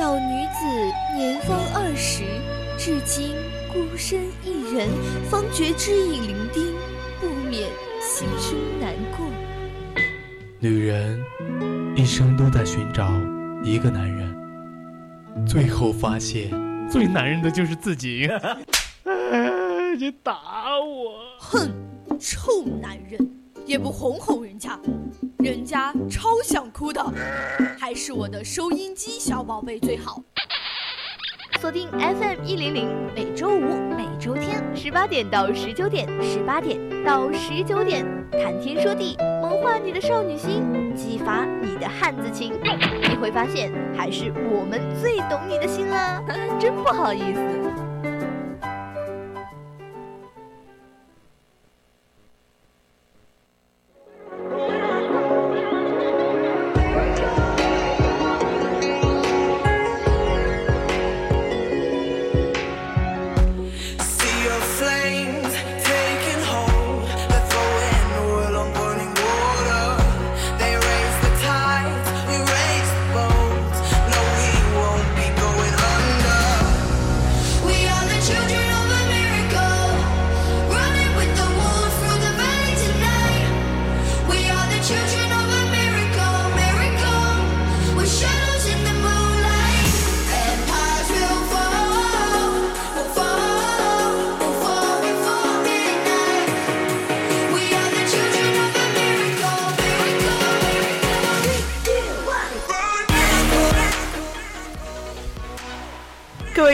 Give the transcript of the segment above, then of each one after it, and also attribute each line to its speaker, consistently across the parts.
Speaker 1: 小女子年方二十，至今孤身一人，方觉知影伶仃，不免心生难过。
Speaker 2: 女人一生都在寻找一个男人，最后发现最男人的就是自己。你打我！
Speaker 1: 哼，臭男人，也不哄哄人家，人家超想哭的，还是我的收音机小宝贝最好。
Speaker 3: 锁定 FM 一零零，每周五、每周天十八点到十九点，十八点到十九点，谈天说地，萌化你的少女心，激发你的汉子情。你会发现，还是我们最懂你的心啦，真不好意思。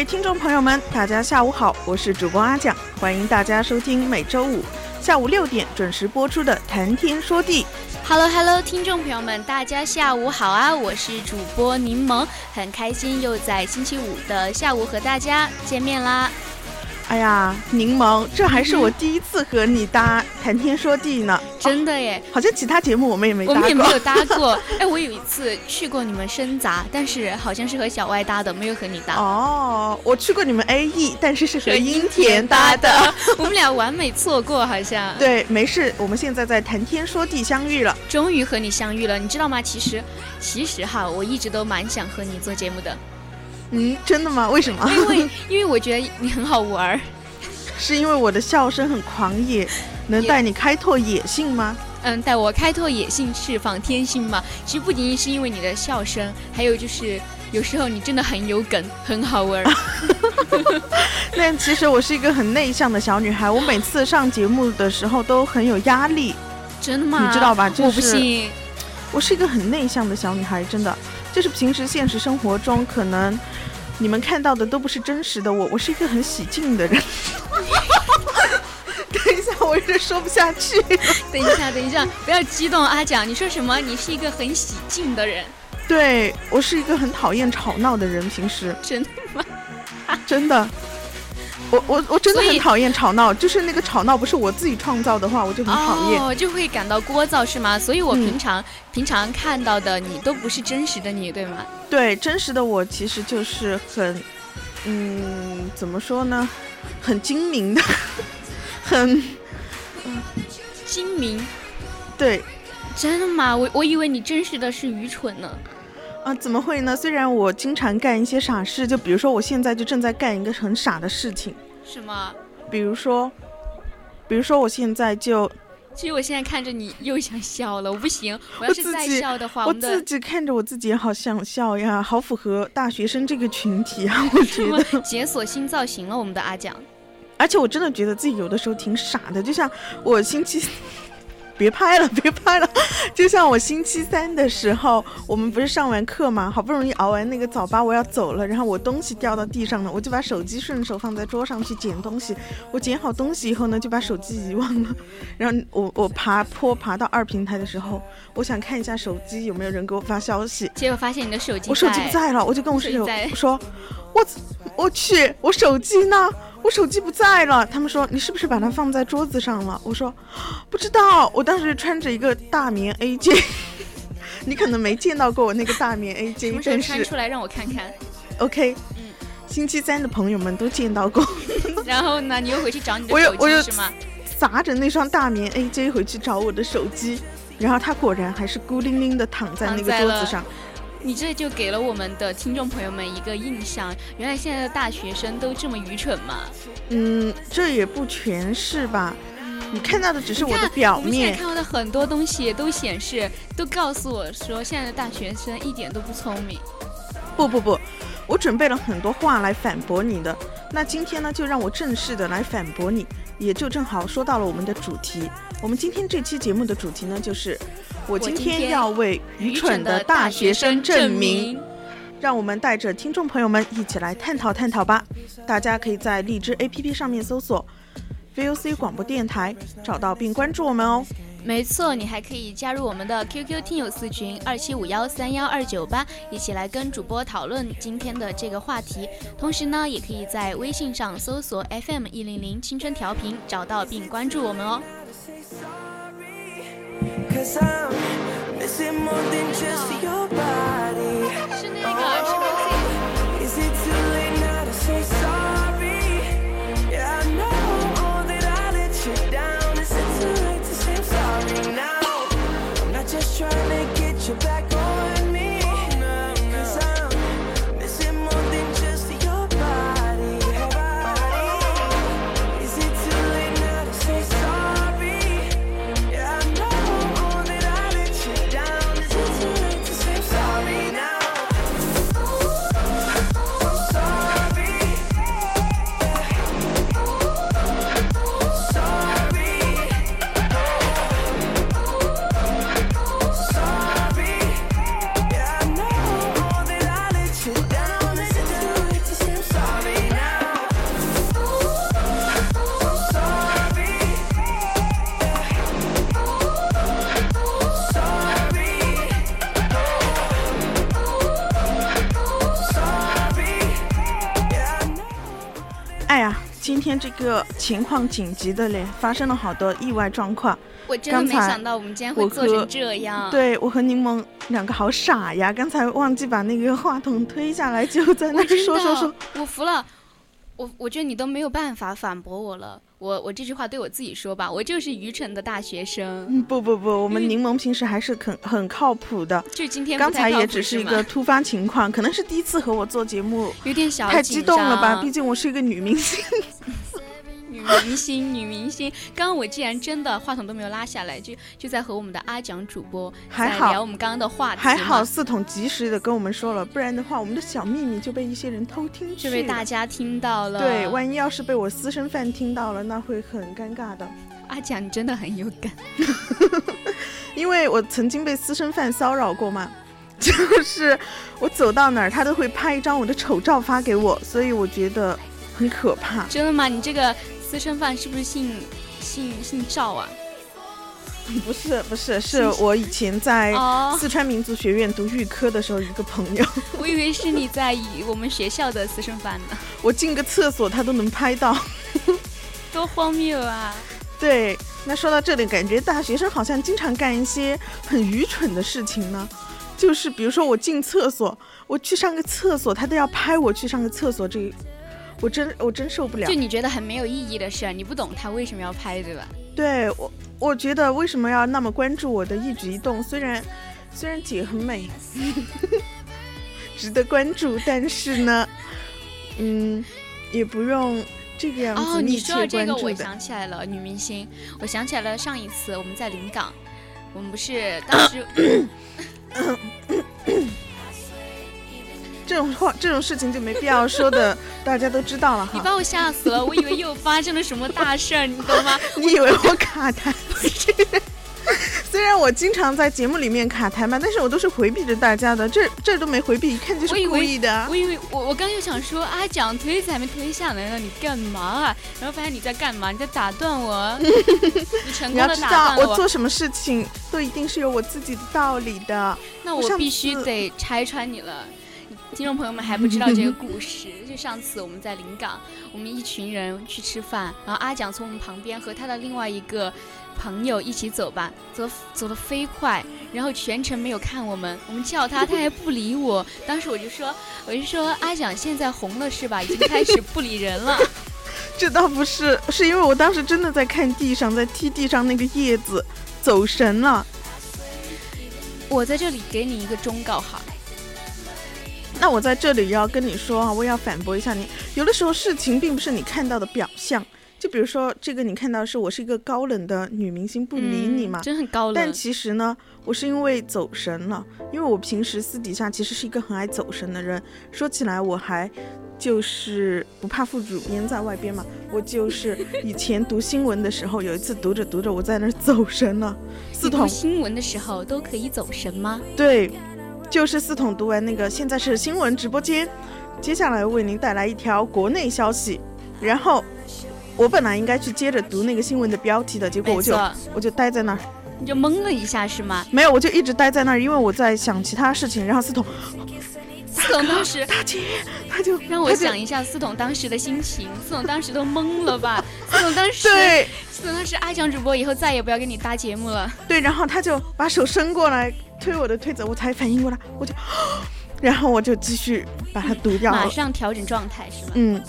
Speaker 4: 听众朋友们，大家下午好，我是主播阿蒋，欢迎大家收听每周五下午六点准时播出的《谈天说地》。
Speaker 5: Hello Hello，听众朋友们，大家下午好啊！我是主播柠檬，很开心又在星期五的下午和大家见面啦。
Speaker 4: 哎呀，柠檬，这还是我 第一次和你搭谈天说地呢，
Speaker 5: 真的耶！
Speaker 4: 好像其他节目我们也没搭过，
Speaker 5: 我们也没有搭过。哎，我有一次去过你们深杂，但是好像是和小歪搭的，没有和你搭。
Speaker 4: 哦，我去过你们 A E，但是是和樱田搭的，
Speaker 5: 我们俩完美错过，好像。
Speaker 4: 对，没事，我们现在在谈天说地相遇了，
Speaker 5: 终于和你相遇了，你知道吗？其实，其实哈，我一直都蛮想和你做节目的。
Speaker 4: 嗯，真的吗？为什么？
Speaker 5: 因为因为我觉得你很好玩，
Speaker 4: 是因为我的笑声很狂野，能带你开拓野性吗？
Speaker 5: 嗯，带我开拓野性，释放天性嘛。其实不仅仅是因为你的笑声，还有就是有时候你真的很有梗，很好玩。
Speaker 4: 但其实我是一个很内向的小女孩，我每次上节目的时候都很有压力。
Speaker 5: 真的吗？
Speaker 4: 你知道吧？
Speaker 5: 我不信。
Speaker 4: 我是一个很内向的小女孩，真的。就是平时现实生活中，可能你们看到的都不是真实的我。我是一个很喜静的人。等一下，我有点说不下去。
Speaker 5: 等一下，等一下，不要激动，阿蒋，你说什么？你是一个很喜静的人？
Speaker 4: 对，我是一个很讨厌吵闹的人。平时
Speaker 5: 真的吗？
Speaker 4: 真的。我我我真的很讨厌吵闹，就是那个吵闹不是我自己创造的话，我就很讨厌，
Speaker 5: 哦，就会感到聒噪是吗？所以我平常、平常看到的你都不是真实的你，对吗？
Speaker 4: 对，真实的我其实就是很，嗯，怎么说呢？很精明的，很，嗯
Speaker 5: 精明。
Speaker 4: 对，
Speaker 5: 真的吗？我我以为你真实的是愚蠢呢。
Speaker 4: 啊，怎么会呢？虽然我经常干一些傻事，就比如说我现在就正在干一个很傻的事情。
Speaker 5: 什么？
Speaker 4: 比如说，比如说我现在就……
Speaker 5: 其实我现在看着你又想笑了，我不行，我要是再笑的话，
Speaker 4: 我自己看着我自己也好想笑呀，好符合大学生这个群体啊，我觉得
Speaker 5: 解锁新造型了，我们的阿蒋。
Speaker 4: 而且我真的觉得自己有的时候挺傻的，就像我星期。别拍了，别拍了！就像我星期三的时候，我们不是上完课嘛，好不容易熬完那个早八，我要走了，然后我东西掉到地上了，我就把手机顺手放在桌上去捡东西。我捡好东西以后呢，就把手机遗忘了。然后我我爬坡爬到二平台的时候，我想看一下手机有没有人给我发消息，
Speaker 5: 结果发现你的手机
Speaker 4: 我手机不在了，我就跟我
Speaker 5: 室
Speaker 4: 友说，我我去，我手机呢？我手机不在了，他们说你是不是把它放在桌子上了？我说不知道，我当时穿着一个大棉 AJ，你可能没见到过我那个大棉 AJ，
Speaker 5: 什么时候穿出来让我看看
Speaker 4: ？OK，嗯，星期三的朋友们都见到过。
Speaker 5: 然后呢，你又回去找你的
Speaker 4: 手机
Speaker 5: 是吗？
Speaker 4: 砸着那双大棉 AJ 回去找我的手机，然后它果然还是孤零零的躺在那个桌子上。
Speaker 5: 你这就给了我们的听众朋友们一个印象，原来现在的大学生都这么愚蠢吗？
Speaker 4: 嗯，这也不全是吧。你看到的只是我的表面。我
Speaker 5: 现在看到的很多东西都显示，都告诉我说，现在的大学生一点都不聪明。
Speaker 4: 不不不，我准备了很多话来反驳你的。那今天呢，就让我正式的来反驳你，也就正好说到了我们的主题。我们今天这期节目的主题呢，就是我今天要为愚蠢的大学生证明。让我们带着听众朋友们一起来探讨探讨吧。大家可以在荔枝 APP 上面搜索。VOC 广播电台，找到并关注我们哦。
Speaker 5: 没错，你还可以加入我们的 QQ 听友四群二七五幺三幺二九八，一起来跟主播讨论今天的这个话题。同时呢，也可以在微信上搜索 FM 一零零青春调频，找到并关注我们哦。是
Speaker 4: 这个情况紧急的嘞，发生了好多意外状况。
Speaker 5: 我真的没想到我们今天会做成这样。
Speaker 4: 对我和柠檬两个好傻呀，刚才忘记把那个话筒推下来，就在那说说说。
Speaker 5: 我服了，我我觉得你都没有办法反驳我了。我我这句话对我自己说吧，我就是愚蠢的大学生。
Speaker 4: 不不不，我们柠檬平时还是很很靠谱的。
Speaker 5: 就今天
Speaker 4: 刚才也只是一个突发情况，可能是第一次和我做节目，
Speaker 5: 有点小
Speaker 4: 太激动了吧？毕竟我是一个女明星。
Speaker 5: 女明星，女明星。刚刚我既然真的话筒都没有拉下来，就就在和我们的阿蒋主播
Speaker 4: 在
Speaker 5: 聊我们刚刚的话题。
Speaker 4: 还好四筒及时的跟我们说了，不然的话，我们的小秘密就被一些人偷听去，
Speaker 5: 就被大家听到了。
Speaker 4: 对，万一要是被我私生饭听到了，那会很尴尬的。
Speaker 5: 阿蒋，你真的很有梗，
Speaker 4: 因为我曾经被私生饭骚扰过嘛，就是我走到哪儿，他都会拍一张我的丑照发给我，所以我觉得很可怕。
Speaker 5: 真的吗？你这个。私生饭是不是姓姓姓赵啊？
Speaker 4: 不是不是，是我以前在四川民族学院读预科的时候一个朋友。
Speaker 5: 我以为是你在我们学校的私生饭呢。
Speaker 4: 我进个厕所他都能拍到，
Speaker 5: 多荒谬啊！
Speaker 4: 对，那说到这里，感觉大学生好像经常干一些很愚蠢的事情呢。就是比如说我进厕所，我去上个厕所，他都要拍我去上个厕所这。我真我真受不了，
Speaker 5: 就你觉得很没有意义的事，你不懂他为什么要拍，对吧？
Speaker 4: 对我，我觉得为什么要那么关注我的一举一动？虽然虽然姐很美，值得关注，但是呢，嗯，也不用这个样子密切关注的。
Speaker 5: 你说这个，我想起来了，女明星，我想起来了，上一次我们在临港，我们不是当时。
Speaker 4: 这种话，这种事情就没必要说的，大家都知道了哈。
Speaker 5: 你把我吓死了，我以为又发生了什么大事儿，你懂吗？
Speaker 4: 你以为我卡台？虽然我经常在节目里面卡台嘛，但是我都是回避着大家的，这这都没回避，一看就是故意的。
Speaker 5: 我以为我我刚又想说啊，讲推子还没推下来呢，你干嘛啊？然后发现你在干嘛？你在打断我。你成功的打断
Speaker 4: 我。我做什么事情都一定是有我自己的道理的。
Speaker 5: 那我必须得拆穿你了。听众朋友们还不知道这个故事，就上次我们在临港，我们一群人去吃饭，然后阿蒋从我们旁边和他的另外一个朋友一起走吧，走走得飞快，然后全程没有看我们，我们叫他他还不理我，当时我就说我就说阿蒋现在红了是吧？已经开始不理人了。
Speaker 4: 这倒不是，是因为我当时真的在看地上，在踢地上那个叶子，走神了。
Speaker 5: 我在这里给你一个忠告哈。
Speaker 4: 那我在这里要跟你说啊，我也要反驳一下你。有的时候事情并不是你看到的表象，就比如说这个，你看到是我是一个高冷的女明星，不理你嘛。
Speaker 5: 真很高冷。
Speaker 4: 但其实呢，我是因为走神了，因为我平时私底下其实是一个很爱走神的人。说起来，我还就是不怕副主编在外边嘛，我就是以前读新闻的时候，有一次读着读着，我在那儿走神了。四
Speaker 5: 读新闻的时候都可以走神吗？
Speaker 4: 对。就是四筒读完那个，现在是新闻直播间，接下来为您带来一条国内消息。然后我本来应该去接着读那个新闻的标题的，结果我就我就待在那儿，
Speaker 5: 你就懵了一下是吗？
Speaker 4: 没有，我就一直待在那儿，因为我在想其他事情。然后四筒，
Speaker 5: 四筒当时
Speaker 4: 大姐，他就
Speaker 5: 让我想一下四筒当时的心情，四筒当时都懵了吧？四筒当时
Speaker 4: 对，
Speaker 5: 四筒当时阿强主播以后再也不要跟你搭节目了。
Speaker 4: 对，然后他就把手伸过来。推我的推子，我才反应过来，我就，然后我就继续把它读掉，
Speaker 5: 马上调整状态是吗？
Speaker 4: 嗯，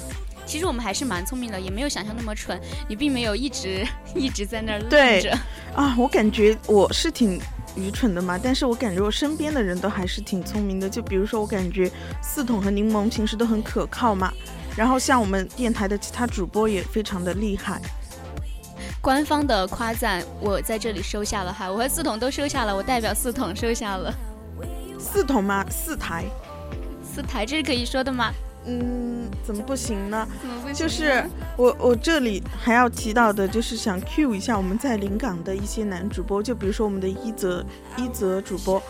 Speaker 5: 其实我们还是蛮聪明的，也没有想象那么蠢。你并没有一直 一直在那儿
Speaker 4: 愣着啊。我感觉我是挺愚蠢的嘛，但是我感觉我身边的人都还是挺聪明的。就比如说，我感觉四桶和柠檬平时都很可靠嘛，然后像我们电台的其他主播也非常的厉害。
Speaker 5: 官方的夸赞我在这里收下了哈，我和四筒都收下了，我代表四筒收下了。
Speaker 4: 四筒吗？四台？
Speaker 5: 四台这是可以说的吗？
Speaker 4: 嗯，怎么不行
Speaker 5: 呢？怎么不行？
Speaker 4: 就是我我这里还要提到的，就是想 cue 一下我们在临港的一些男主播，就比如说我们的一泽一泽主播，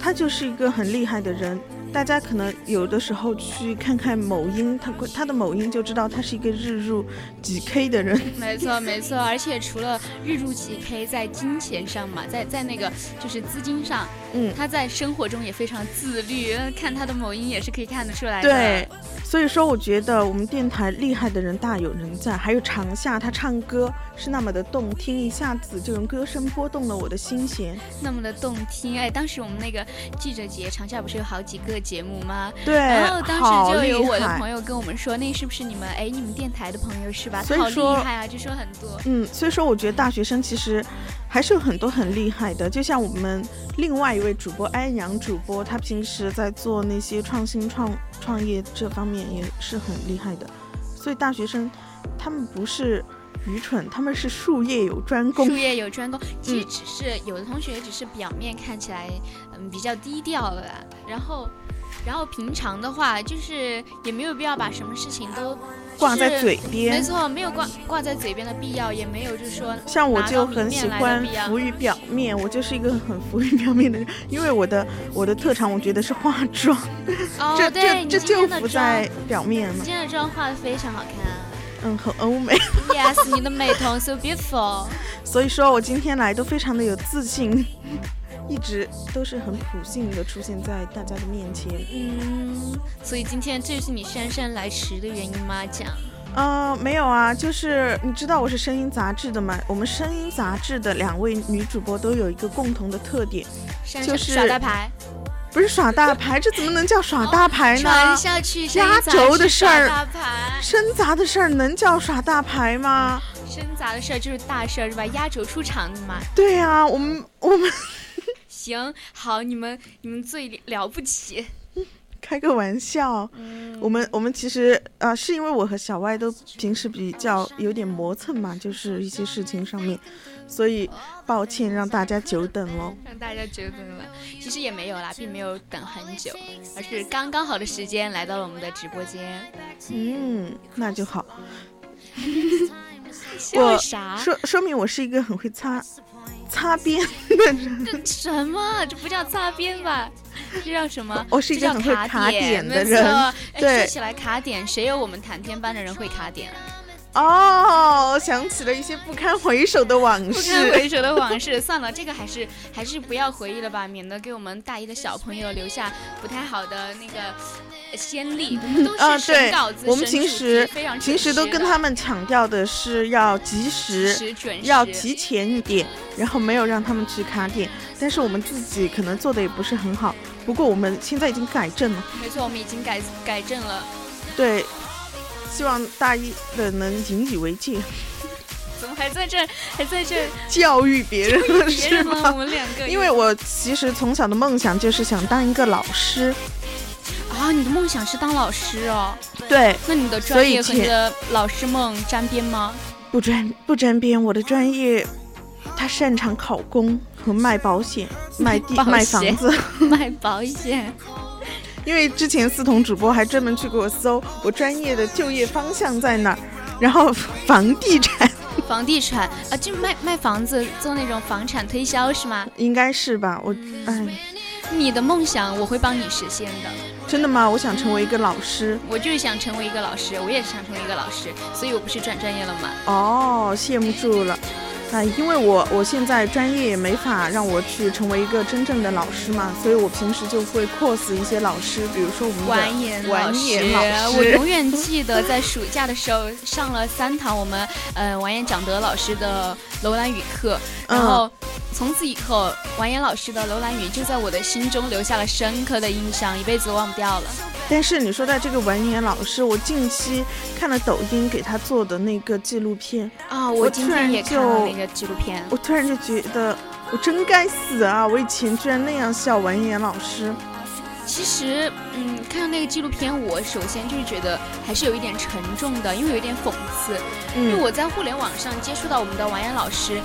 Speaker 4: 他就是一个很厉害的人。大家可能有的时候去看看某音，他他的某音就知道他是一个日入几 K 的人。
Speaker 5: 没错没错，而且除了日入几 K，在金钱上嘛，在在那个就是资金上，
Speaker 4: 嗯，
Speaker 5: 他在生活中也非常自律，看他的某音也是可以看得出来的。
Speaker 4: 对，所以说我觉得我们电台厉害的人大有人在，还有长夏，他唱歌是那么的动听，一下子就用歌声拨动了我的心弦，
Speaker 5: 那么的动听。哎，当时我们那个记者节，长夏不是有好几个。节目吗？
Speaker 4: 对，
Speaker 5: 然后当时就有我的朋友跟我们说，那是不是你们？哎，你们电台的朋友是吧？
Speaker 4: 所以说，
Speaker 5: 厉害啊，就说很多。
Speaker 4: 嗯，所以说我觉得大学生其实还是有很多很厉害的。就像我们另外一位主播安阳主播，他平时在做那些创新创创业这方面也是很厉害的。所以大学生他们不是愚蠢，他们是术业有专攻。
Speaker 5: 术业有专攻，其实只是有的同学只是表面看起来嗯比较低调了，然后。然后平常的话，就是也没有必要把什么事情都
Speaker 4: 挂在嘴边。
Speaker 5: 没错，没有挂挂在嘴边的必要，也没有就是说
Speaker 4: 像我就很喜欢浮于表面，我就是一个很浮于表面的人，因为我的我的特长我觉得是化妆。
Speaker 5: 哦，
Speaker 4: 对，这就浮在表面嘛。
Speaker 5: 今天的妆化的非常好看。
Speaker 4: 嗯，很欧美。
Speaker 5: Yes，你的美瞳 so beautiful。
Speaker 4: 所以说我今天来都非常的有自信。一直都是很普信的出现在大家的面前，
Speaker 5: 嗯，所以今天这是你姗姗来迟的原因吗？讲，
Speaker 4: 呃，没有啊，就是你知道我是声音杂志的吗？我们声音杂志的两位女主播都有一个共同的特点，就是
Speaker 5: 耍大牌，
Speaker 4: 不是耍大牌，这怎么能叫耍大牌呢？
Speaker 5: 传下去，
Speaker 4: 压轴的事儿，生杂的事儿能叫耍大牌吗？
Speaker 5: 生杂的事儿就是大事儿是吧？压轴出场的嘛。
Speaker 4: 对呀，我们我们。
Speaker 5: 行好，你们你们最了不起，
Speaker 4: 开个玩笑。我们我们其实啊，是因为我和小歪都平时比较有点磨蹭嘛，就是一些事情上面，所以抱歉让大家久等了。
Speaker 5: 让大家久等了，其实也没有啦，并没有等很久，而是刚刚好的时间来到了我们的直播间。
Speaker 4: 嗯，那就好。
Speaker 5: 笑啥？
Speaker 4: 说说明我是一个很会擦。擦边的人？
Speaker 5: 什么？这不叫擦边吧？这叫什么？
Speaker 4: 我是一个很会卡
Speaker 5: 点
Speaker 4: 的人。对，
Speaker 5: 说起来卡点，谁有我们谈天班的人会卡点？
Speaker 4: 哦，想起了一些不堪回首的往事。不
Speaker 5: 堪回首的往事，算了，这个还是还是不要回忆了吧，免得给我们大一的小朋友留下不太好的那个先例。我 们都是
Speaker 4: 审
Speaker 5: 稿子、
Speaker 4: 我们平时平
Speaker 5: 时
Speaker 4: 都跟他们强调的是要及时、要提前一点，然后没有让他们去卡点。但是我们自己可能做的也不是很好，不过我们现在已经改正了。
Speaker 5: 没错，我们已经改改正了。
Speaker 4: 对。希望大一的能引以为戒。
Speaker 5: 怎么还在这？还在这
Speaker 4: 教育别人是吗？
Speaker 5: 我们两个，
Speaker 4: 因为我其实从小的梦想就是想当一个老师。
Speaker 5: 啊，你的梦想是当老师哦？
Speaker 4: 对，
Speaker 5: 那你的专业和你的老师梦沾边吗？
Speaker 4: 不沾不沾边，我的专业，他擅长考公和卖保险、卖地、卖房子、
Speaker 5: 卖保险。
Speaker 4: 因为之前四童主播还专门去给我搜我专业的就业方向在哪儿，然后房地产，
Speaker 5: 房地产啊，就卖卖房子，做那种房产推销是吗？
Speaker 4: 应该是吧，我哎。
Speaker 5: 你的梦想我会帮你实现的，
Speaker 4: 真的吗？我想成为一个老师，
Speaker 5: 我就是想成为一个老师，我也想成为一个老师，所以我不是转专业了吗？
Speaker 4: 哦，羡慕住了。啊，因为我我现在专业也没法让我去成为一个真正的老师嘛，所以我平时就会 cos 一些老师，比如说我们的
Speaker 5: 完颜
Speaker 4: 老
Speaker 5: 师。我永远记得在暑假的时候上了三堂我们呃完颜长德老师的楼兰语课，然后从此以后完颜老师的楼兰语就在我的心中留下了深刻的印象，一辈子忘不掉了。
Speaker 4: 但是你说到这个完颜老师，我近期看了抖音给他做的那个纪录片
Speaker 5: 啊，我今天也看了那个纪录片，
Speaker 4: 我突然就觉得我真该死啊！我以前居然那样笑完颜老师。
Speaker 5: 其实，嗯，看到那个纪录片，我首先就是觉得还是有一点沉重的，因为有一点讽刺。因为我在互联网上接触到我们的王岩老师。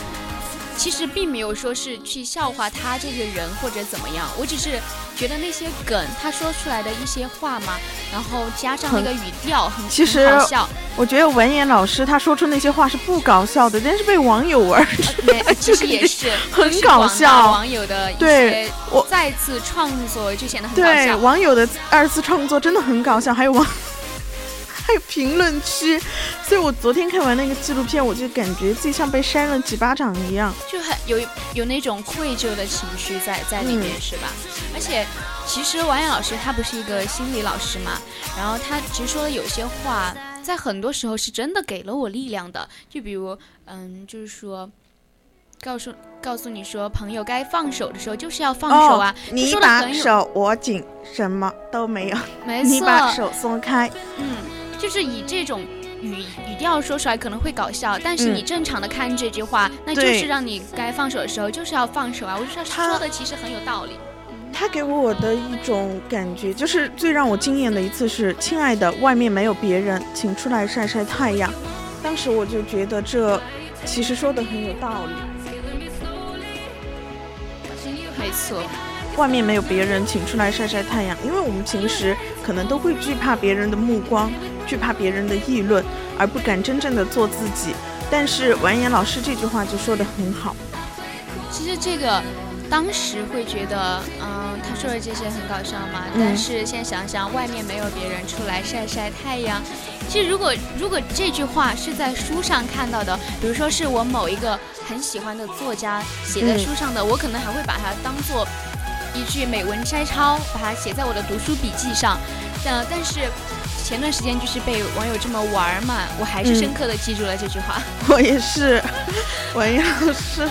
Speaker 5: 其实并没有说是去笑话他这个人或者怎么样，我只是觉得那些梗他说出来的一些话嘛，然后加上那个语调很
Speaker 4: 其实
Speaker 5: 好笑。
Speaker 4: 我觉得文言老师他说出那些话是不搞笑的，但是被网友玩，
Speaker 5: 其实也是
Speaker 4: 很搞笑。
Speaker 5: 网友的一些再次创作就显得很搞笑。
Speaker 4: 对网友的二次创作真的很搞笑，还有网。还有评论区，所以我昨天看完那个纪录片，我就感觉自己像被扇了几巴掌一样，
Speaker 5: 就很有有那种愧疚的情绪在在里面，是吧？而且其实王岩老师他不是一个心理老师嘛，然后他其实说的有些话，在很多时候是真的给了我力量的。就比如，嗯，就是说，告诉告诉你说，朋友该放手的时候就是要放手啊。
Speaker 4: 你把手握紧，什么都没有。你把手松开，
Speaker 5: 嗯。就是以这种语语调说出来可能会搞笑，但是你正常的看这句话，那就是让你该放手的时候就是要放手啊！我觉得他说的其实很有道理。
Speaker 4: 他给我的一种感觉，就是最让我惊艳的一次是：“亲爱的，外面没有别人，请出来晒晒太阳。”当时我就觉得这其实说的很有道理。
Speaker 5: 没错。
Speaker 4: 外面没有别人，请出来晒晒太阳。因为我们平时可能都会惧怕别人的目光，惧怕别人的议论，而不敢真正的做自己。但是完颜老师这句话就说的很好。
Speaker 5: 其实这个当时会觉得，嗯，他说的这些很搞笑嘛。但是现在想想，外面没有别人，出来晒晒太阳。其实如果如果这句话是在书上看到的，比如说是我某一个很喜欢的作家写在书上的，我可能还会把它当做。一句美文摘抄，把它写在我的读书笔记上。但但是前段时间就是被网友这么玩嘛，我还是深刻的记住了这句话。
Speaker 4: 我也是，我也是。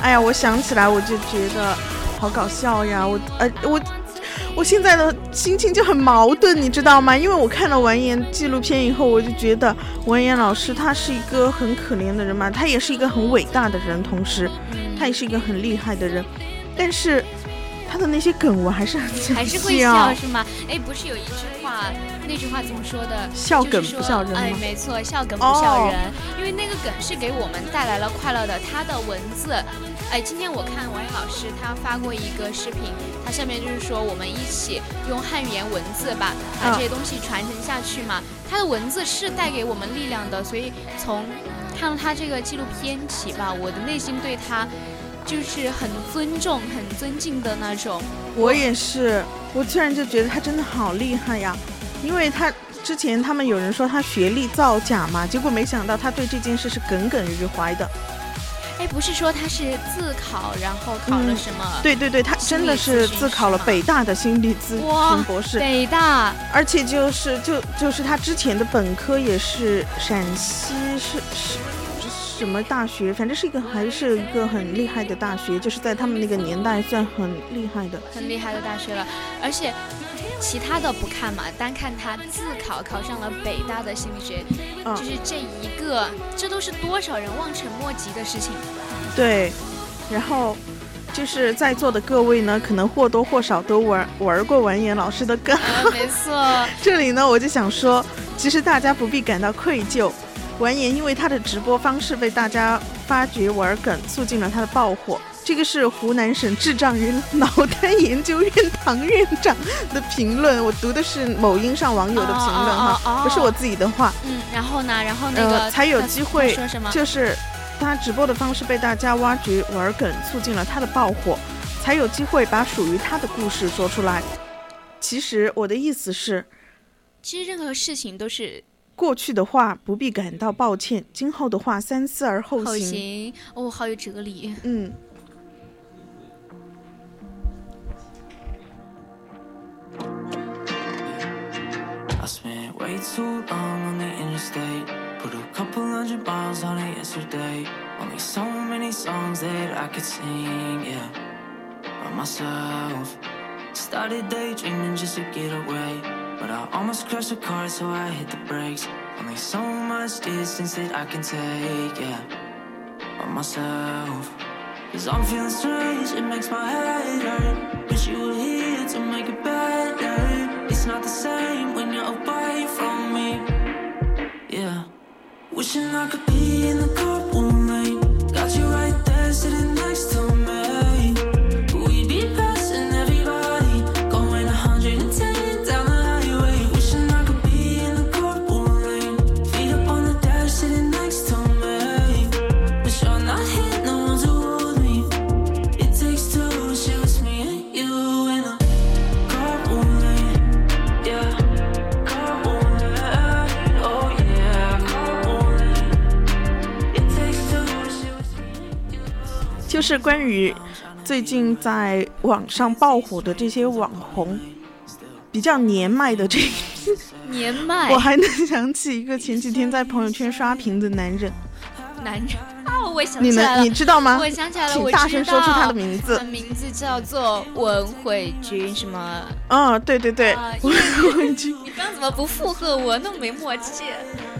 Speaker 4: 哎呀，我想起来我就觉得好搞笑呀！我呃我我现在的心情就很矛盾，你知道吗？因为我看了完颜纪录片以后，我就觉得完颜老师他是一个很可怜的人嘛，他也是一个很伟大的人，同时他也是一个很厉害的人。但是，他的那些梗我还是很
Speaker 5: 还是会笑是吗？哎，不是有一句话，那句话怎么说的？
Speaker 4: 笑梗不笑人
Speaker 5: 哎，没错，笑梗不笑人。因为那个梗是给我们带来了快乐的。他的文字，哎，今天我看王岩老师他发过一个视频，他下面就是说我们一起用汉语言文字把，把这些东西传承下去嘛。他的文字是带给我们力量的，所以从看了他这个纪录片起吧，我的内心对他。就是很尊重、很尊敬的那种。
Speaker 4: 我也是，我突然就觉得他真的好厉害呀，因为他之前他们有人说他学历造假嘛，结果没想到他对这件事是耿耿于怀的。
Speaker 5: 哎，不是说他是自考，然后考了什么？
Speaker 4: 对对对，他真的是自考了北大的心理咨询博士。
Speaker 5: 北大，
Speaker 4: 而且就是就就是他之前的本科也是陕西是是。什么大学？反正是一个还是一个很厉害的大学，就是在他们那个年代算很厉害的、
Speaker 5: 很厉害的大学了。而且其他的不看嘛，单看他自考考上了北大的心理学，就是这一个，这都是多少人望尘莫及的事情。
Speaker 4: 对，然后就是在座的各位呢，可能或多或少都玩玩过完颜老师的歌。
Speaker 5: 啊，没错。
Speaker 4: 这里呢，我就想说，其实大家不必感到愧疚。完颜因为他的直播方式被大家发掘玩梗，促进了他的爆火。这个是湖南省智障人脑瘫研究院唐院长的评论，我读的是某音上网友的评论哈，不是我自己的话。
Speaker 5: 嗯，然后呢，然后那个
Speaker 4: 才有机会
Speaker 5: 说什么？
Speaker 4: 就是他直播的方式被大家挖掘玩梗，促进了他的爆火，才有机会把属于他的故事说出来。其实我的意思是，
Speaker 5: 其实任何事情都是。
Speaker 4: 过去的话不必感到抱歉，今后的话三思而后
Speaker 5: 行。行哦，好有哲理。
Speaker 4: 嗯。
Speaker 6: But I almost crashed the car, so I hit the brakes. Only so much distance that I can take, yeah. By myself. Cause I'm feeling strange, it makes my head hurt. Wish you were here to make it better. It's not the same when you're away from me, yeah. Wishing I could be in the carpool
Speaker 4: 是关于最近在网上爆火的这些网红，比较年迈的这
Speaker 5: 年迈，
Speaker 4: 我还能想起一个前几天在朋友圈刷屏的男人。
Speaker 5: 男人啊，我想起来
Speaker 4: 了，你知道吗？
Speaker 5: 我想起来了，
Speaker 4: 请大声说出他的名字。
Speaker 5: 名字叫做文慧君，什么？
Speaker 4: 嗯，对对对，文慧君。
Speaker 5: 你刚怎么不附和我？那么没默契。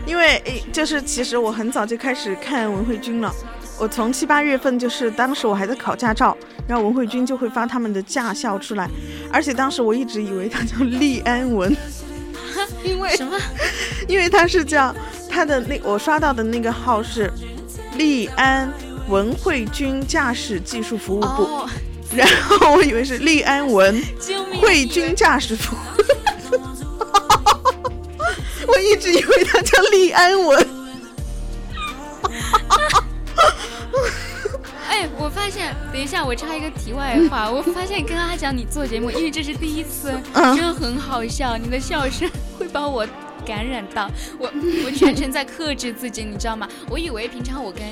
Speaker 4: 因为就是其实我很早就开始看文慧君了，我从七八月份就是当时我还在考驾照，然后文慧君就会发他们的驾校出来，而且当时我一直以为他叫利安文，因为
Speaker 5: 什么？
Speaker 4: 因为他是叫他的那我刷到的那个号是。利安文慧君驾驶技术服务部，然后我以为是利安文 慧君驾驶服务，我一直以为他叫利安文。
Speaker 5: 一下，我插一个题外话，我发现跟阿讲你做节目，因为这是第一次，真的很好笑，你的笑声会把我。感染到我，我全程在克制自己，你知道吗？我以为平常我跟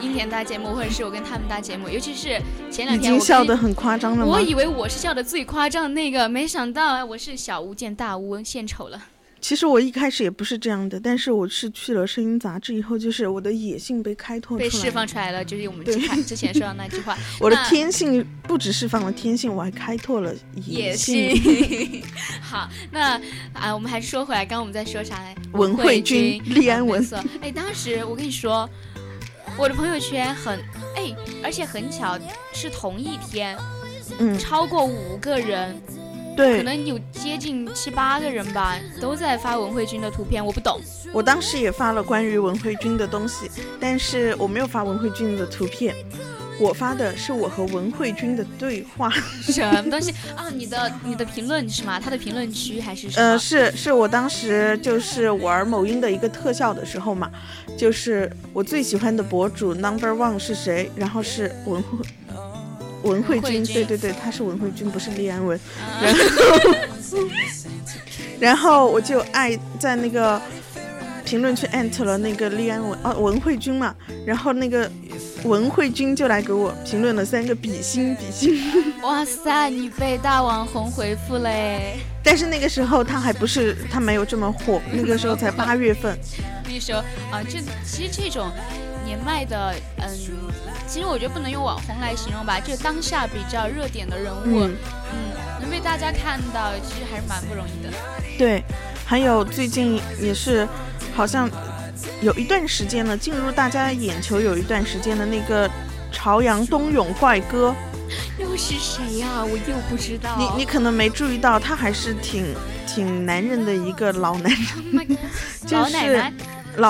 Speaker 5: 英田搭节目，或者是我跟他们搭节目，尤其是前两天，
Speaker 4: 我笑得很夸张了
Speaker 5: 我以为我是笑得最夸张的那个，没想到我是小巫见大巫，献丑了。
Speaker 4: 其实我一开始也不是这样的，但是我是去了声音杂志以后，就是我的野性被开拓
Speaker 5: 出来，被释放出来了。就是我们之前之前说的那句话，
Speaker 4: 我的天性不止释放了天性，我还开拓了野
Speaker 5: 性。好，那啊，我们还是说回来，刚刚我们在说啥来？
Speaker 4: 文慧君、利安文。
Speaker 5: 哎，当时我跟你说，我的朋友圈很哎，而且很巧，是同一天，
Speaker 4: 嗯，
Speaker 5: 超过五个人。
Speaker 4: 对，
Speaker 5: 可能有接近七八个人吧，都在发文慧君的图片。我不懂，
Speaker 4: 我当时也发了关于文慧君的东西，但是我没有发文慧君的图片，我发的是我和文慧君的对话。
Speaker 5: 什么东西啊？你的你的评论是吗？他的评论区还是？
Speaker 4: 呃，是是我当时就是玩某音的一个特效的时候嘛，就是我最喜欢的博主 Number One 是谁？然后是文慧。文慧君，对对对，他是文慧君，不是利安文。然后，然后我就爱在那个评论区艾特了那个利安文哦，文慧君嘛。然后那个文慧君就来给我评论了三个比心比心。
Speaker 5: 哇塞，你被大网红回复嘞！
Speaker 4: 但是那个时候他还不是，他没有这么火，那个时候才八月份。
Speaker 5: 那时候啊，这其实这种。年迈的，嗯，其实我觉得不能用网红来形容吧，就当下比较热点的人物，嗯，能被大家看到，其实还是蛮不容易的。
Speaker 4: 对，还有最近也是，好像有一段时间了，进入大家眼球有一段时间的那个朝阳冬泳怪哥，
Speaker 5: 又是谁呀？我又不知道。
Speaker 4: 你你可能没注意到，他还是挺挺男人的一个老男人，就是老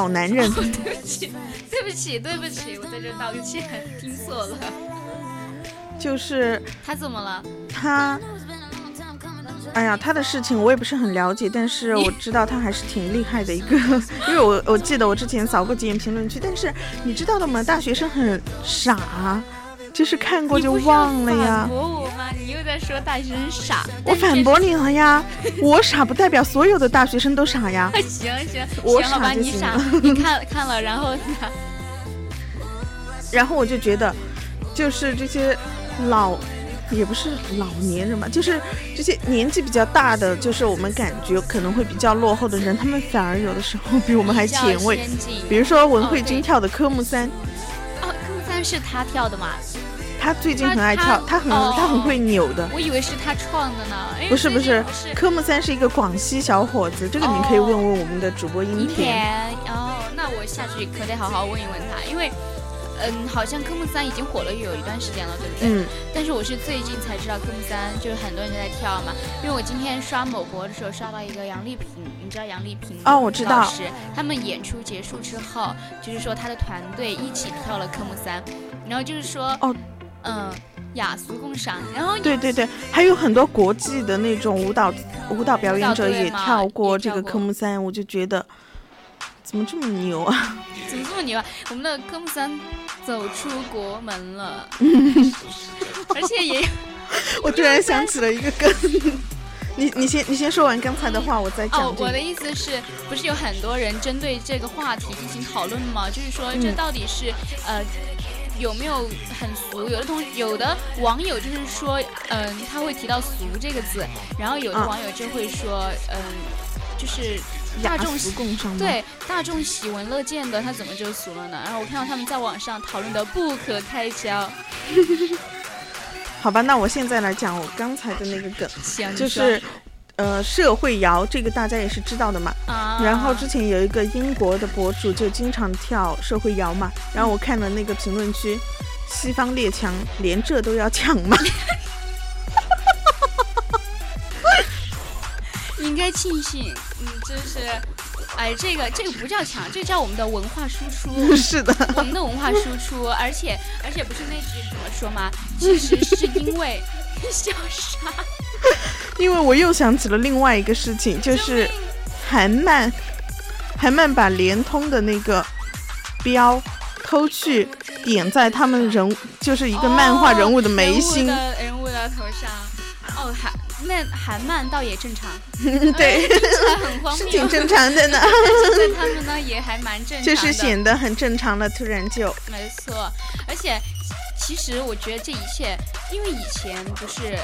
Speaker 4: 男人。
Speaker 5: 对不起，对不起，对不起，我在这道歉，听错了。
Speaker 4: 就是
Speaker 5: 他怎么了？
Speaker 4: 他，哎呀，他的事情我也不是很了解，但是 我知道他还是挺厉害的一个，因为我我记得我之前扫过几眼评论区，但是你知道的吗？大学生很傻。就是看过就忘了呀。
Speaker 5: 反驳我吗？你又在说大学生傻。
Speaker 4: 我反驳你了呀。我傻不代表所有的大学生都傻呀。
Speaker 5: 行行，
Speaker 4: 我
Speaker 5: 傻
Speaker 4: 就行
Speaker 5: 了。你 看看了，然后呢？
Speaker 4: 然后我就觉得，就是这些老，也不是老年人嘛，就是这些年纪比较大的，就是我们感觉可能会比较落后的人，他们反而有的时候比我们还前卫。比如说文慧君跳的科目三。
Speaker 5: 哦，是他跳的吗？
Speaker 4: 他最近很爱跳，他很他很会扭的。
Speaker 5: 我以为是他创的呢。
Speaker 4: 不是不是，科目三是一个广西小伙子，这个你可以问问我们的主播
Speaker 5: 音
Speaker 4: 田。
Speaker 5: 哦，那我下去可得好好问一问他，因为，嗯，好像科目三已经火了有一段时间了，对不对？
Speaker 4: 嗯。
Speaker 5: 但是我是最近才知道科目三，就是很多人都在跳嘛。因为我今天刷某博的时候刷到一个杨丽萍，你知道杨丽萍
Speaker 4: 哦，我知道。
Speaker 5: 是他们演出结束之后，就是说他的团队一起跳了科目三，然后就是说
Speaker 4: 哦。
Speaker 5: 嗯，雅俗共赏。然后
Speaker 4: 对对对，还有很多国际的那种舞蹈舞蹈表演者也跳过这个科目三，我就觉得怎么这么牛啊？
Speaker 5: 怎么这么牛啊？我们的科目三走出国门了，而且也，
Speaker 4: 我突然想起了一个梗，你你先你先说完刚才的话，我再讲。哦，
Speaker 5: 我的意思是不是有很多人针对这个话题进行讨论吗？就是说这到底是呃。有没有很俗？有的同有的网友就是说，嗯，他会提到“俗”这个字，然后有的网友就会说，嗯，就是大众共对大众喜闻乐见的，他怎么就俗了呢？然后我看到他们在网上讨论的不可开交。
Speaker 4: 好吧，那我现在来讲我刚才的那个梗，
Speaker 5: 行，
Speaker 4: 就是。呃，社会摇这个大家也是知道的嘛。
Speaker 5: 啊。
Speaker 4: 然后之前有一个英国的博主就经常跳社会摇嘛。然后我看了那个评论区，西方列强连这都要抢吗？
Speaker 5: 庆幸，嗯，真是，哎，这个这个不叫抢，这叫我们的文化输出。
Speaker 4: 是的。
Speaker 5: 我们的文化输出，而且而且不是那句怎么说吗？其实是因为小沙。
Speaker 4: 因为我又想起了另外一个事情，就是韩漫，韩漫把联通的那个标偷去点在他们人就是一个漫画人物的眉心
Speaker 5: 人物的头上。哦，韩那韩漫倒也正常，
Speaker 4: 对，是挺正常的呢。
Speaker 5: 对他们呢也还蛮正常，
Speaker 4: 就是显得很正常了，突然就
Speaker 5: 没错，而且。其实我觉得这一切，因为以前不是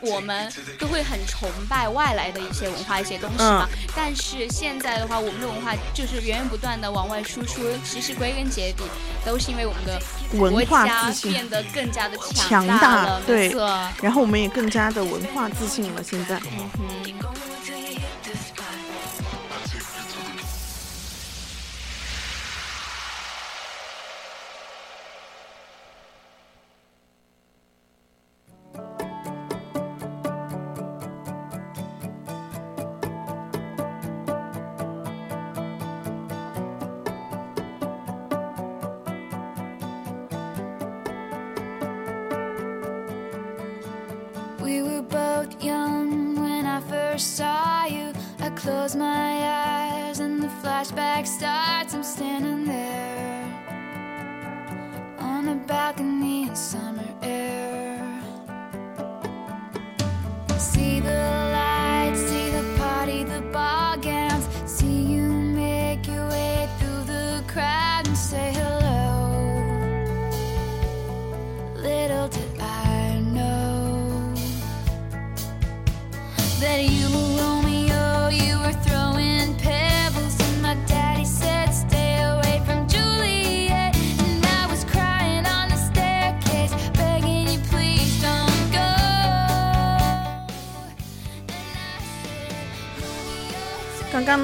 Speaker 5: 我们都会很崇拜外来的一些文化、一些东西嘛。但是现在的话，我们的文化就是源源不断的往外输出。其实归根结底，都是因为我们的
Speaker 4: 文化自信
Speaker 5: 变得更加的
Speaker 4: 强
Speaker 5: 大了。
Speaker 4: 对，然后我们也更加的文化自信了。现在。
Speaker 5: 嗯哼。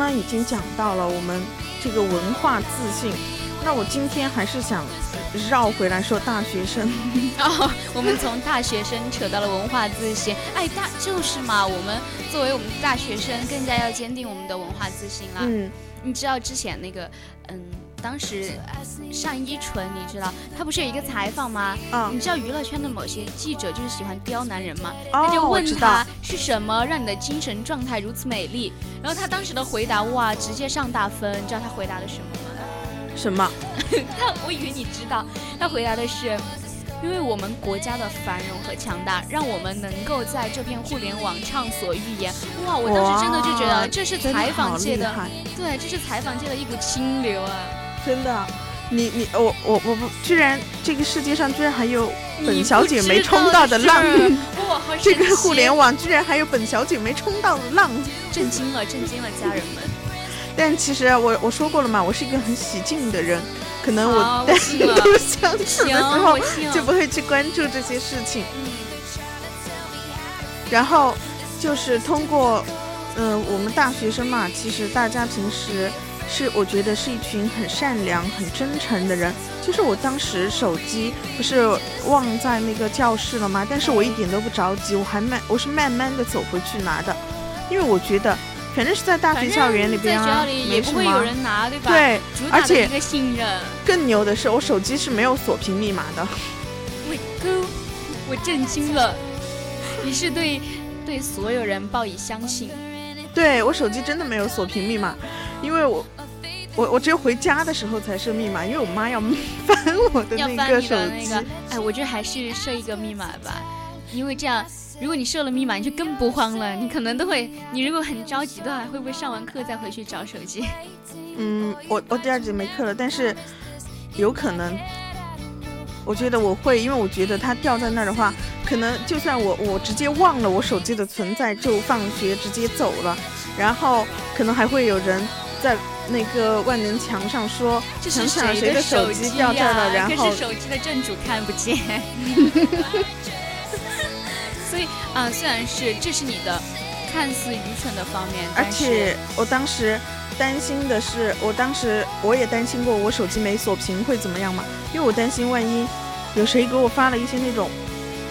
Speaker 4: 刚刚已经讲到了我们这个文化自信，那我今天还是想绕回来说大学生。
Speaker 5: 哦，我们从大学生扯到了文化自信。哎，大就是嘛，我们作为我们大学生，更加要坚定我们的文化自信啦。
Speaker 4: 嗯，
Speaker 5: 你知道之前那个，嗯，当时单依纯，你知道他不是有一个采访吗？
Speaker 4: 啊
Speaker 5: 你知道娱乐圈的某些记者就是喜欢刁难人吗？
Speaker 4: 哦
Speaker 5: 他就问
Speaker 4: 我知道
Speaker 5: 他是什么让你的精神状态如此美丽，然后他当时的回答哇，直接上大分。你知道他回答的什么吗？
Speaker 4: 什么？
Speaker 5: 他我以为你知道，他回答的是。因为我们国家的繁荣和强大，让我们能够在这片互联网畅所欲言。哇，我当时真的就觉得这是采访界的，对，这是采访界的一股清流啊！
Speaker 4: 真的。你你我我我不，居然这个世界上居然还有本小姐没冲到的浪，这个互联网居然还有本小姐没冲到的浪。
Speaker 5: 震惊了，震惊了家人们。
Speaker 4: 但其实我我说过了嘛，我是一个很喜静的人，可能我大家都相处的，时候。就不会去关注这些事情。
Speaker 5: 嗯
Speaker 4: 然后就是通过，嗯、我们大学生嘛，其实大家平时是我觉得是一群很善良、很真诚的人。就是我当时手机不是忘在那个教室了吗？但是我一点都不着急，我还慢，我是慢慢的走回去拿的，因为我觉得反正是在大学校园里边啊
Speaker 5: 也不会有。人拿，对吧？，
Speaker 4: 对，而且
Speaker 5: 一个信任。
Speaker 4: 更牛的是，我手机是没有锁屏密码的。
Speaker 5: 我哥，我震惊了。你是对对所有人报以相信，
Speaker 4: 对我手机真的没有锁屏密码，因为我我我只有回家的时候才设密码，因为我妈要翻我的那个手机。
Speaker 5: 的那个。哎，我觉得还是设一个密码吧，因为这样。如果你设了密码，你就更不慌了。你可能都会，你如果很着急的话，会不会上完课再回去找手机？
Speaker 4: 嗯，我我第二节没课了，但是有可能，我觉得我会，因为我觉得它掉在那儿的话，可能就算我我直接忘了我手机的存在，就放学直接走了，然后可能还会有人在那个万能墙上说，
Speaker 5: 这
Speaker 4: 谁
Speaker 5: 的
Speaker 4: 的手
Speaker 5: 机
Speaker 4: 机掉这儿了，然后
Speaker 5: 手机的正主看不见。所以啊、虽然是这是你的看似愚蠢的方面，
Speaker 4: 而且我当时担心的是，我当时我也担心过我手机没锁屏会怎么样嘛，因为我担心万一有谁给我发了一些那种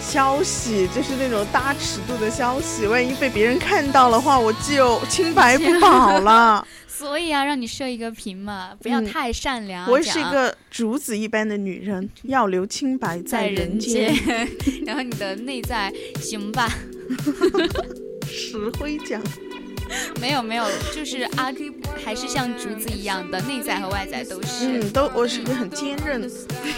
Speaker 4: 消息，就是那种大尺度的消息，万一被别人看到的话，我就清白不保了。
Speaker 5: 所以啊，让你设一个屏嘛，不要
Speaker 4: 嗯
Speaker 5: 太善良。
Speaker 4: 我是一个竹子一般的女人，要留清白
Speaker 5: 在
Speaker 4: 人
Speaker 5: 人间，然后你的内在行吧？
Speaker 4: 石灰奖。
Speaker 5: 没有没有，就是阿还是像竹子一样的，内在和外在都是
Speaker 4: 嗯，都我是不是很坚韧，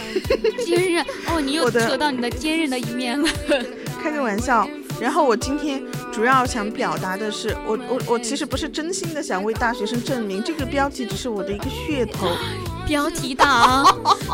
Speaker 5: 坚韧。哦，你又扯到你的坚韧的一面了。
Speaker 4: 开个玩笑。然后我今天主要想表达的是，我我我其实不是真心的想为大学生证明，这个标题只是我的一个噱头。
Speaker 5: 标题党，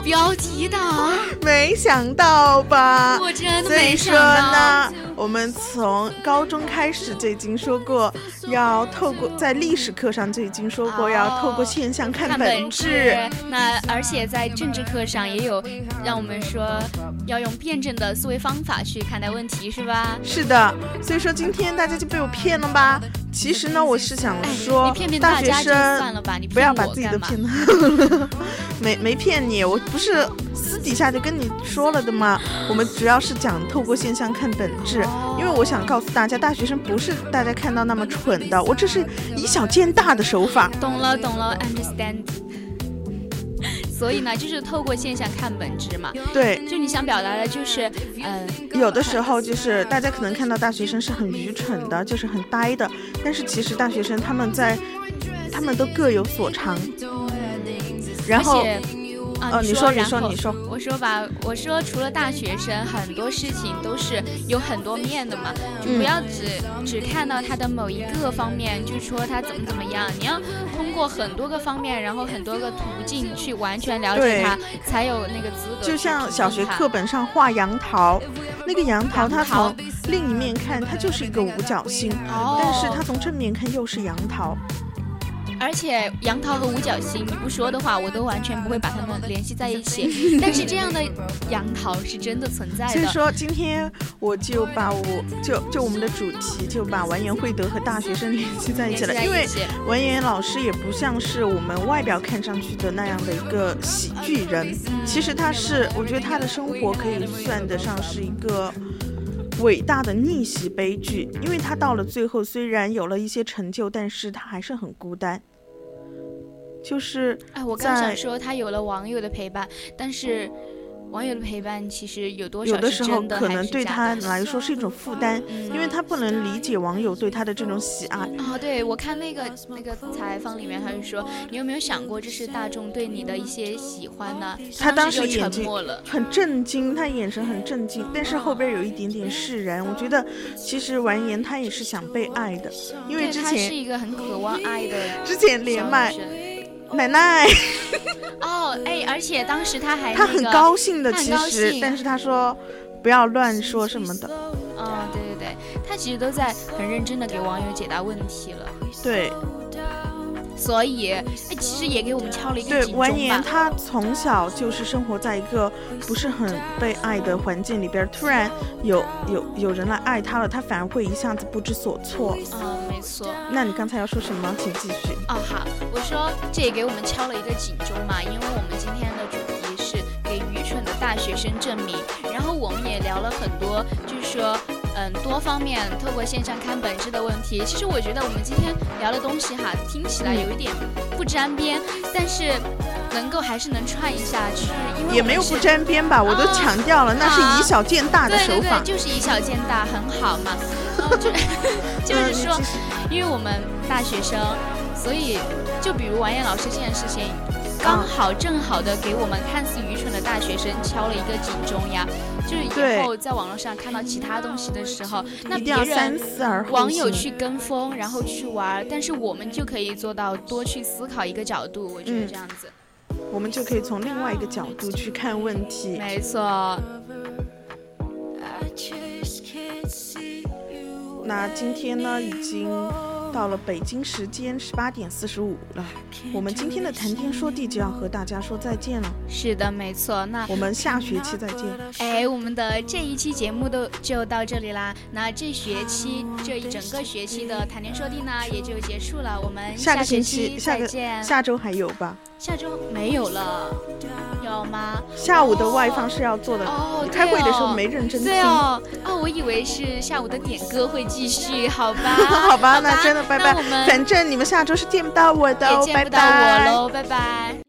Speaker 5: 标题党，
Speaker 4: 没想到吧？
Speaker 5: 我真的
Speaker 4: 所以
Speaker 5: 没
Speaker 4: 说
Speaker 5: 想到。
Speaker 4: 呢，我们从高中开始就已经说过，要透过在历史课上就已经说过，
Speaker 5: 哦
Speaker 4: 要透过现象看
Speaker 5: 看
Speaker 4: 本质。
Speaker 5: 那而且在政治课上也有让我们说要用辩证的思维方法去看待问题，是吧？
Speaker 4: 是的，所以说今天大家就被我骗了吧？其实呢，我是想
Speaker 5: 哎，
Speaker 4: 说
Speaker 5: 你骗骗
Speaker 4: 大学生。
Speaker 5: 了吧，你
Speaker 4: 不要把自己的
Speaker 5: 干嘛
Speaker 4: 骗了，没没骗你，我不是私底下就跟你说了的吗。我们主要是讲透过现象看本质，因为我想告诉大家，大学生不是大家看到那么蠢的，我这是以小见大的手法。
Speaker 5: 懂了，懂了，understand。所以呢，就是透过现象看本质嘛。
Speaker 4: 对，
Speaker 5: 就你想表达的就是，嗯、
Speaker 4: 有的时候就是大家可能看到大学生是很愚蠢的，就是很呆的，但是其实大学生他们在，他们都各有所长。然后
Speaker 5: 而，且，啊，
Speaker 4: 呃，你说，你
Speaker 5: 然
Speaker 4: 说，
Speaker 5: 后
Speaker 4: 你说，
Speaker 5: 我说吧，我说除了大学生，很多事情都是有很多面的嘛，就不
Speaker 4: 嗯
Speaker 5: 要只、只看到他的某一个方面，就说他怎么怎么样，你要通过很多个方面，然后很多个途径去完全了解他，才有那个资格
Speaker 4: 就像小学课本上画杨桃，那个杨桃它从另一面看它就是一个五角星，
Speaker 5: 哦，
Speaker 4: 但是它从正面看又是杨桃。
Speaker 5: 而且杨桃和五角星，你不说的话，我都完全不会把它们联系在一起。但是这样的杨桃是真的存在的。
Speaker 4: 所以说，今天我就把我就就我们的主题就把完颜慧德和大学生联系在一起了，因为完颜老师也不像是我们外表看上去的那样的一个喜剧人，其实他是，我觉得他的生活可以算得上是一个。伟大的逆袭悲剧，因为他到了最后虽然有了一些成就，但是他还是很孤单。就是，
Speaker 5: 哎，我刚想说他有了网友的陪伴，但是。网友的陪伴其实有多少？
Speaker 4: 有的时候可能对他来说是一种负担，因为他不能理解网友对他的这种喜爱。
Speaker 5: 啊，对，我看那个那个采访里面，他就说：“你有没有想过，这是大众对你的一些喜欢呢？”
Speaker 4: 他当时
Speaker 5: 沉默了，
Speaker 4: 很震惊，他眼神很震惊，但是后边有一点点释然。我觉得其实完颜他也是想被爱的，因为之前
Speaker 5: 是一个很渴望爱的。
Speaker 4: 之前连麦。奶奶，
Speaker 5: 哦，哎，而且当时他还
Speaker 4: 他很高兴的，其实，但是他说不要乱说什么的。
Speaker 5: 嗯，对对对，他其实都在很认真的给网友解答问题了。
Speaker 4: 对。
Speaker 5: 所以，哎，其实也给我们敲了一个
Speaker 4: 对，完颜他从小就是生活在一个不是很被爱的环境里边，突然有有有人来爱他了，他反而会一下子不知所措。
Speaker 5: 嗯，没错。
Speaker 4: 那你刚才要说什么？请继续。
Speaker 5: 哦，好，我说这也给我们敲了一个警钟嘛，因为我们今天的主题是给愚蠢的大学生证明，然后我们也聊了很多，就是说。嗯，多方面透过现象看本质的问题。其实我觉得我们今天聊的东西哈，听起来有一点不沾边，但是能够还是能串一下去。
Speaker 4: 也没有不沾边吧，我都强调了，那是以小见大的手
Speaker 5: 法。对对对，就是以小见大，很好嘛。就 就是 说，因为我们大学生，所以就比如王艳老师这件事情。刚好正好的给我们看似愚蠢的大学生敲了一个警钟呀，就是以后在网络上看到其他东西的时候，那别人网友去跟风，然后去玩，但是我们就可以做到多去思考一个角度，我觉得这样子，
Speaker 4: 我们就可以从另外一个角度去看问题。
Speaker 5: 没错。
Speaker 4: 那今天呢，已经。到了北京时间十八点四十五了，我们今天的谈天说地就要和大家说再见了。
Speaker 5: 是的，没错。那
Speaker 4: 我们下学期再见。
Speaker 5: 哎，我们的这一期节目都就到这里啦。那这学期这一整个学期的谈天说地呢，也就结束了。我们
Speaker 4: 下个
Speaker 5: 学
Speaker 4: 期
Speaker 5: 再见。
Speaker 4: 下周还有吧？
Speaker 5: 下周没有了，有吗？
Speaker 4: 下午的外放是要做的。哦，开会的时候没认真听。
Speaker 5: 对哦，哦，我以为是下午的点歌会继续，好吧？
Speaker 4: 好吧，那真的拜拜。反正你们下周是见不到我的，
Speaker 5: 哦见不到我喽，拜拜。